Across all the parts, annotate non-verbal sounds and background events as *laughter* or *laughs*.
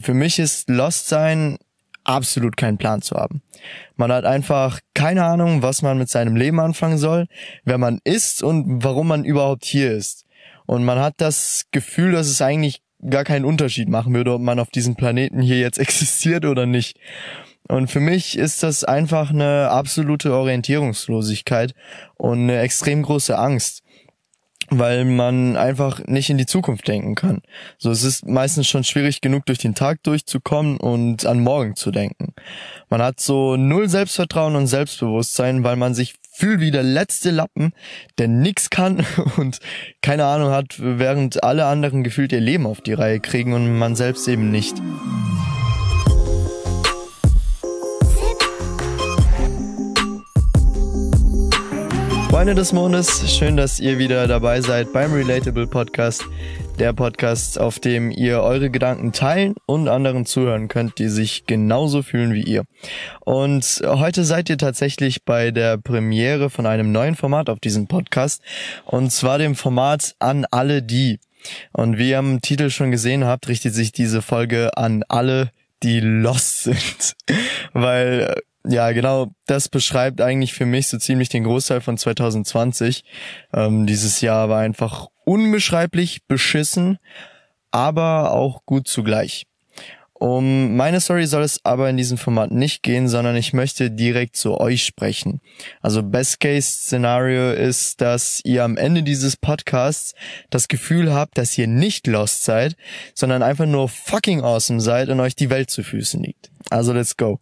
Für mich ist Lost sein absolut keinen Plan zu haben. Man hat einfach keine Ahnung, was man mit seinem Leben anfangen soll, wer man ist und warum man überhaupt hier ist. Und man hat das Gefühl, dass es eigentlich gar keinen Unterschied machen würde, ob man auf diesem Planeten hier jetzt *laughs* existiert oder nicht. Und für mich ist das einfach eine absolute Orientierungslosigkeit und eine extrem große Angst weil man einfach nicht in die Zukunft denken kann. So, es ist meistens schon schwierig genug, durch den Tag durchzukommen und an morgen zu denken. Man hat so null Selbstvertrauen und Selbstbewusstsein, weil man sich fühlt wie der letzte Lappen, der nix kann *laughs* und keine Ahnung hat, während alle anderen gefühlt ihr Leben auf die Reihe kriegen und man selbst eben nicht. Freunde des Mondes, schön, dass ihr wieder dabei seid beim Relatable Podcast. Der Podcast, auf dem ihr eure Gedanken teilen und anderen zuhören könnt, die sich genauso fühlen wie ihr. Und heute seid ihr tatsächlich bei der Premiere von einem neuen Format auf diesem Podcast. Und zwar dem Format an alle die. Und wie ihr am Titel schon gesehen habt, richtet sich diese Folge an alle, die lost sind. *laughs* Weil ja, genau, das beschreibt eigentlich für mich so ziemlich den Großteil von 2020. Ähm, dieses Jahr war einfach unbeschreiblich beschissen, aber auch gut zugleich. Um meine Story soll es aber in diesem Format nicht gehen, sondern ich möchte direkt zu euch sprechen. Also Best Case Szenario ist, dass ihr am Ende dieses Podcasts das Gefühl habt, dass ihr nicht lost seid, sondern einfach nur fucking awesome seid und euch die Welt zu Füßen liegt. Also let's go.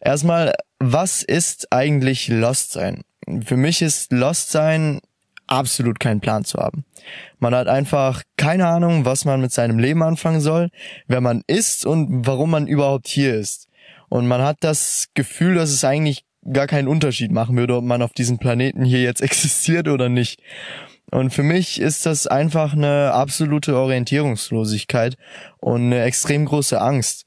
Erstmal, was ist eigentlich Lost sein? Für mich ist Lost sein absolut keinen Plan zu haben. Man hat einfach keine Ahnung, was man mit seinem Leben anfangen soll, wer man ist und warum man überhaupt hier ist. Und man hat das Gefühl, dass es eigentlich gar keinen Unterschied machen würde, ob man auf diesem Planeten hier jetzt *laughs* existiert oder nicht. Und für mich ist das einfach eine absolute Orientierungslosigkeit und eine extrem große Angst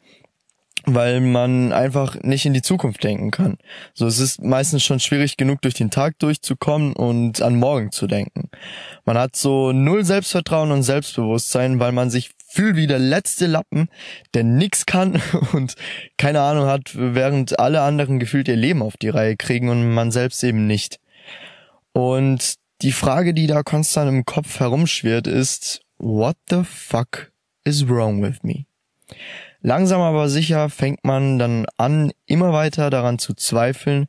weil man einfach nicht in die Zukunft denken kann. So, es ist meistens schon schwierig genug, durch den Tag durchzukommen und an morgen zu denken. Man hat so null Selbstvertrauen und Selbstbewusstsein, weil man sich fühlt wie der letzte Lappen, der nix kann *laughs* und keine Ahnung hat, während alle anderen gefühlt ihr Leben auf die Reihe kriegen und man selbst eben nicht. Und die Frage, die da konstant im Kopf herumschwirrt, ist, what the fuck is wrong with me? Langsam aber sicher fängt man dann an, immer weiter daran zu zweifeln,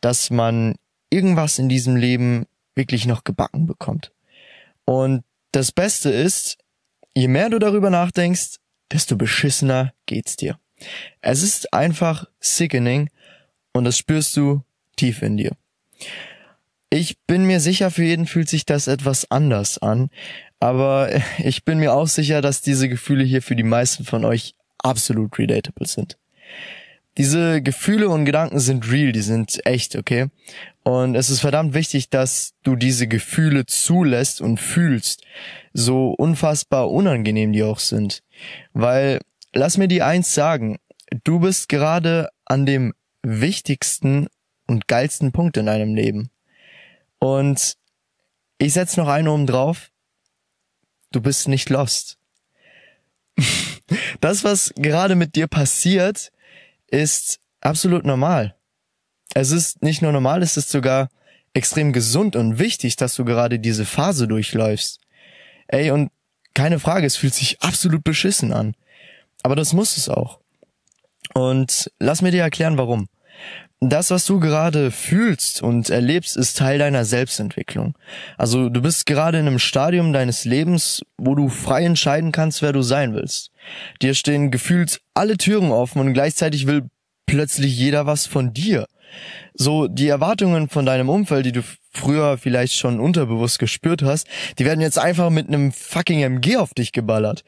dass man irgendwas in diesem Leben wirklich noch gebacken bekommt. Und das Beste ist, je mehr du darüber nachdenkst, desto beschissener geht's dir. Es ist einfach sickening und das spürst du tief in dir. Ich bin mir sicher, für jeden fühlt sich das etwas anders an, aber *laughs* ich bin mir auch sicher, dass diese Gefühle hier für die meisten von euch absolut relatable sind. Diese Gefühle und Gedanken sind real, die sind echt, okay? Und es ist verdammt wichtig, dass du diese Gefühle zulässt und fühlst, so unfassbar unangenehm die auch sind. Weil, lass mir dir eins sagen, du bist gerade an dem wichtigsten und geilsten Punkt in deinem Leben. Und ich setz noch einen oben drauf, du bist nicht lost. *laughs* das, was gerade mit dir passiert, ist absolut normal. Es ist nicht nur normal, es ist sogar extrem gesund und wichtig, dass du gerade diese Phase durchläufst. Ey, und keine Frage, es fühlt sich absolut beschissen an. Aber das muss es auch. Und lass mir dir erklären, warum. Das, was du gerade fühlst und erlebst, ist Teil deiner Selbstentwicklung. Also du bist gerade in einem Stadium deines Lebens, wo du frei entscheiden kannst, wer du sein willst. Dir stehen gefühlt alle Türen offen und gleichzeitig will plötzlich jeder was von dir. So die Erwartungen von deinem Umfeld, die du früher vielleicht schon unterbewusst gespürt hast, die werden jetzt einfach mit einem fucking MG auf dich geballert.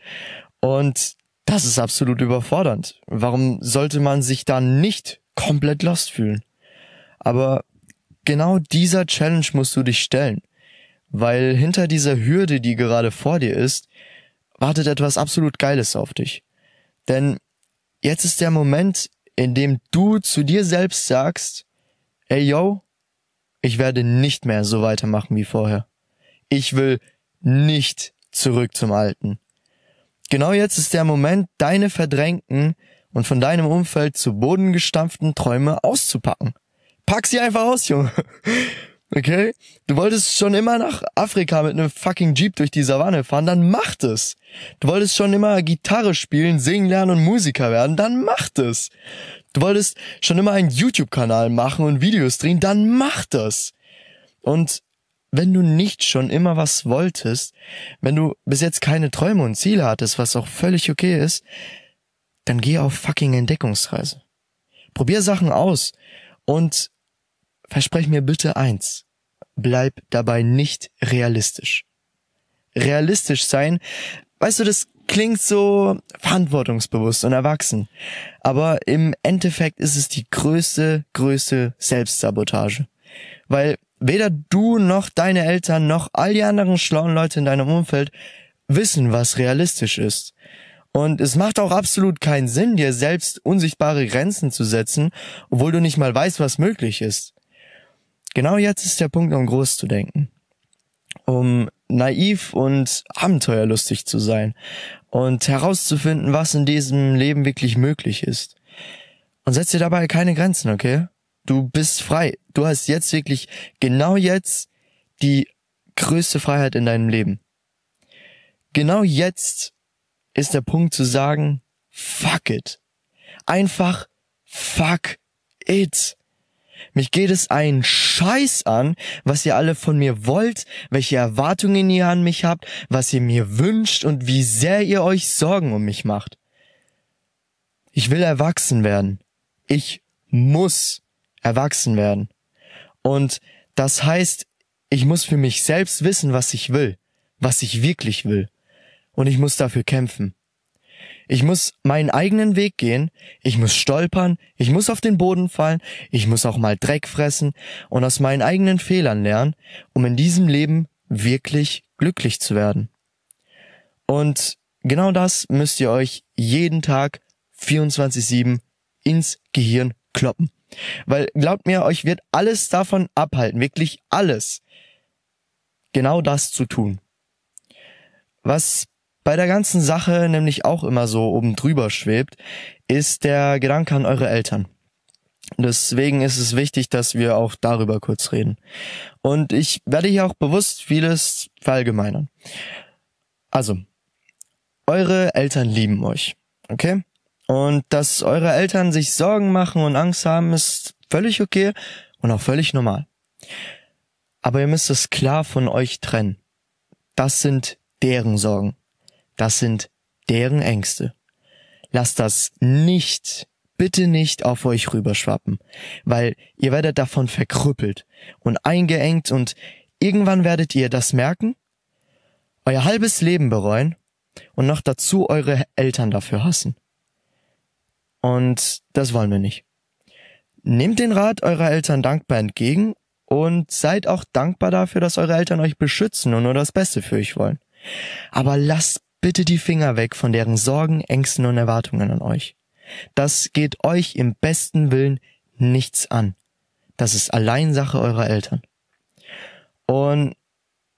Und das ist absolut überfordernd. Warum sollte man sich da nicht komplett lost fühlen. Aber genau dieser Challenge musst du dich stellen, weil hinter dieser Hürde, die gerade vor dir ist, wartet etwas absolut Geiles auf dich. Denn jetzt ist der Moment, in dem du zu dir selbst sagst, ey yo, ich werde nicht mehr so weitermachen wie vorher. Ich will nicht zurück zum Alten. Genau jetzt ist der Moment, deine verdrängten und von deinem Umfeld zu Boden gestampften Träume auszupacken. Pack sie einfach aus, Junge. *laughs* Okay? Du wolltest schon immer nach Afrika mit einem fucking Jeep durch die Savanne fahren, dann mach es. Du wolltest schon immer Gitarre spielen, singen lernen und Musiker werden, dann mach es. Du wolltest schon immer einen YouTube-Kanal machen und Videos drehen, dann mach das. Und wenn du nicht schon immer was wolltest, wenn du bis jetzt keine Träume und Ziele hattest, was auch völlig okay ist, dann geh auf fucking Entdeckungsreise. Probier Sachen aus und versprech mir bitte eins. Bleib dabei nicht realistisch. Realistisch sein, weißt du, das klingt so verantwortungsbewusst und erwachsen. Aber im Endeffekt ist es die größte, größte Selbstsabotage. Weil weder du noch deine Eltern noch all die anderen schlauen Leute in deinem Umfeld wissen, was realistisch ist. Und es macht auch absolut keinen Sinn, dir selbst unsichtbare Grenzen zu setzen, obwohl du nicht mal weißt, was möglich ist. Genau jetzt ist der Punkt, um groß zu denken. Um naiv und abenteuerlustig zu sein und herauszufinden, was in diesem Leben wirklich möglich ist. Und setz dir dabei keine Grenzen, okay? Du bist frei. Du hast jetzt wirklich genau jetzt die größte Freiheit in deinem Leben. Genau jetzt ist der Punkt zu sagen, fuck it. Einfach fuck it. Mich geht es einen Scheiß an, was ihr alle von mir wollt, welche Erwartungen ihr an mich habt, was ihr mir wünscht und wie sehr ihr euch Sorgen um mich macht. Ich will erwachsen werden. Ich muss erwachsen werden. Und das heißt, ich muss für mich selbst wissen, was ich will, was ich wirklich will. Und ich muss dafür kämpfen. Ich muss meinen eigenen Weg gehen, ich muss stolpern, ich muss auf den Boden fallen, ich muss auch mal Dreck fressen und aus meinen eigenen Fehlern lernen, um in diesem Leben wirklich glücklich zu werden. Und genau das müsst ihr euch jeden Tag 24-7 ins Gehirn kloppen. Weil glaubt mir, euch wird alles davon abhalten, wirklich alles, genau das zu tun. Was bei der ganzen Sache nämlich auch immer so oben drüber schwebt, ist der Gedanke an eure Eltern. Deswegen ist es wichtig, dass wir auch darüber kurz reden. Und ich werde hier auch bewusst vieles verallgemeinern. Also, eure Eltern lieben euch, okay? Und dass eure Eltern sich Sorgen machen und Angst haben, ist völlig okay und auch völlig normal. Aber ihr müsst es klar von euch trennen. Das sind deren Sorgen. Das sind deren Ängste. Lasst das nicht, bitte nicht auf euch rüberschwappen, weil ihr werdet davon verkrüppelt und eingeengt und irgendwann werdet ihr das merken, euer halbes Leben bereuen und noch dazu eure Eltern dafür hassen. Und das wollen wir nicht. Nehmt den Rat eurer Eltern dankbar entgegen und seid auch dankbar dafür, dass eure Eltern euch beschützen und nur das Beste für euch wollen. Aber lasst bitte die Finger weg von deren Sorgen, Ängsten und Erwartungen an euch. Das geht euch im besten Willen nichts an. Das ist allein Sache eurer Eltern. Und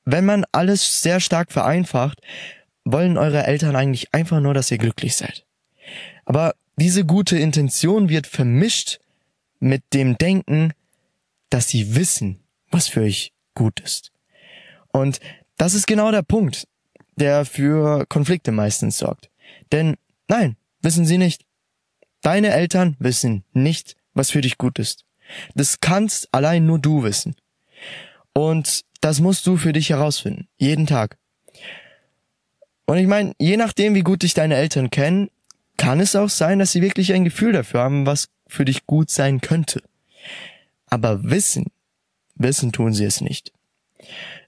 wenn man alles sehr stark vereinfacht, wollen eure Eltern eigentlich einfach nur, dass ihr glücklich seid. Aber diese gute Intention wird vermischt mit dem Denken, dass sie wissen, was für euch gut ist. Und das ist genau der Punkt, der für Konflikte meistens sorgt. Denn nein, wissen sie nicht. Deine Eltern wissen nicht, was für dich gut ist. Das kannst allein nur du wissen. Und das musst du für dich herausfinden. Jeden Tag. Und ich meine, je nachdem, wie gut dich deine Eltern kennen, kann es auch sein, dass sie wirklich ein Gefühl dafür haben, was für dich gut sein könnte. Aber wissen, wissen tun sie es nicht.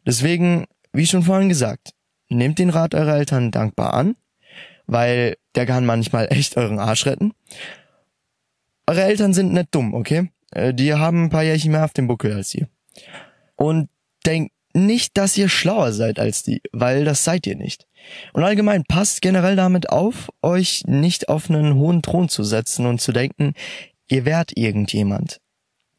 Deswegen, wie schon vorhin gesagt, nehmt den Rat eurer Eltern dankbar an, weil der kann manchmal *laughs* echt euren Arsch retten. Eure Eltern sind nicht dumm, okay? Äh, die haben ein paar Jährchen mehr auf dem Buckel als ihr. Und denkt nicht, dass ihr schlauer seid als die, weil das seid ihr nicht. Und allgemein passt generell damit auf, euch nicht auf einen hohen Thron zu setzen und zu denken, ihr wärt irgendjemand.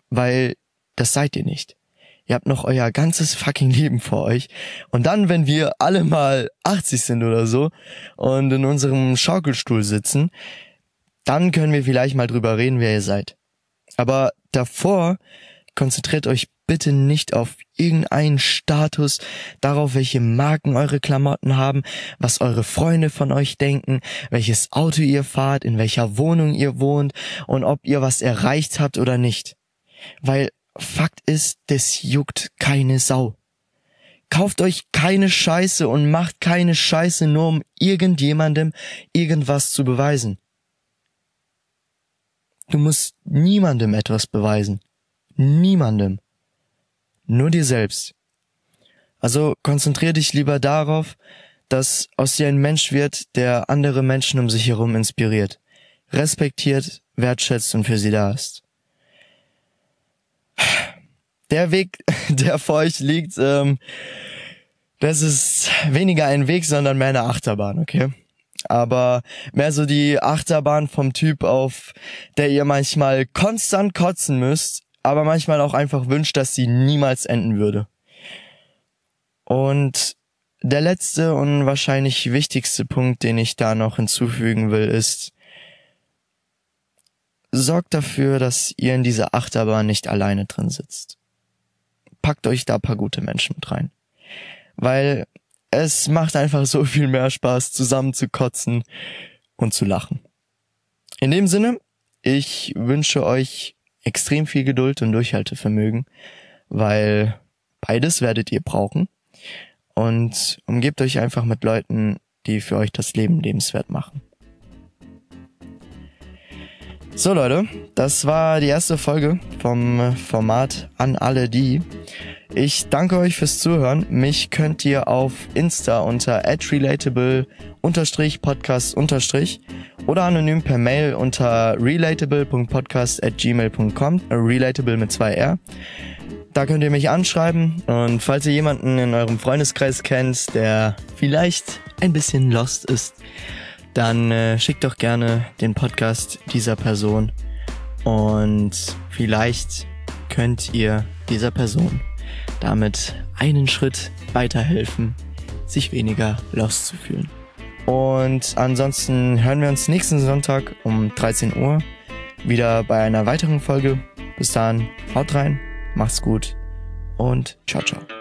Weil das seid ihr nicht. Ihr habt noch euer ganzes fucking Leben vor euch. Und dann, wenn wir alle mal 80 sind oder so und in unserem Schaukelstuhl sitzen, dann können wir vielleicht mal drüber reden, wer ihr seid. Aber davor konzentriert euch bitte nicht auf irgendeinen Status, darauf, welche Marken eure Klamotten haben, was eure Freunde von euch denken, welches Auto ihr fahrt, in welcher Wohnung ihr wohnt und ob ihr was erreicht habt oder nicht. Weil Fakt ist, das juckt keine Sau. Kauft euch keine Scheiße und macht keine Scheiße nur um irgendjemandem irgendwas zu beweisen. Du musst niemandem etwas beweisen. Niemandem. Nur dir selbst. Also konzentrier dich lieber darauf, dass aus dir ein Mensch wird, der andere Menschen um sich herum inspiriert, respektiert, wertschätzt und für sie da ist. Der Weg, *laughs* der vor euch liegt, ähm, das ist weniger ein Weg, sondern mehr eine Achterbahn, okay? Aber mehr so die Achterbahn vom Typ auf, der ihr manchmal konstant kotzen müsst, aber manchmal auch einfach wünscht, dass sie niemals enden würde. Und der letzte und wahrscheinlich wichtigste Punkt, den ich da noch hinzufügen will, ist, sorgt dafür, dass ihr in dieser Achterbahn nicht alleine drin sitzt. Packt euch da paar gute Menschen mit rein. Weil es macht einfach so viel mehr Spaß, zusammen zu kotzen und zu lachen. In dem Sinne, ich wünsche euch extrem viel Geduld und Durchhaltevermögen, weil beides werdet ihr brauchen. Und umgebt euch einfach mit Leuten, die für euch das Leben lebenswert machen. So Leute, das war die erste Folge vom Format an alle die. Ich danke euch fürs Zuhören. Mich könnt ihr auf Insta unter relatable-podcast- oder anonym per Mail unter relatable.podcast@gmail.com, äh, relatable mit zwei R. Da könnt ihr mich anschreiben und falls ihr jemanden in eurem Freundeskreis kennt, der vielleicht ein bisschen lost ist, dann äh, schickt doch gerne den Podcast dieser Person und vielleicht könnt ihr dieser Person damit einen Schritt weiterhelfen, sich weniger lost zu fühlen. Und ansonsten hören wir uns nächsten Sonntag um 13 Uhr wieder bei einer weiteren Folge. Bis dahin, haut rein, macht's gut und ciao, ciao.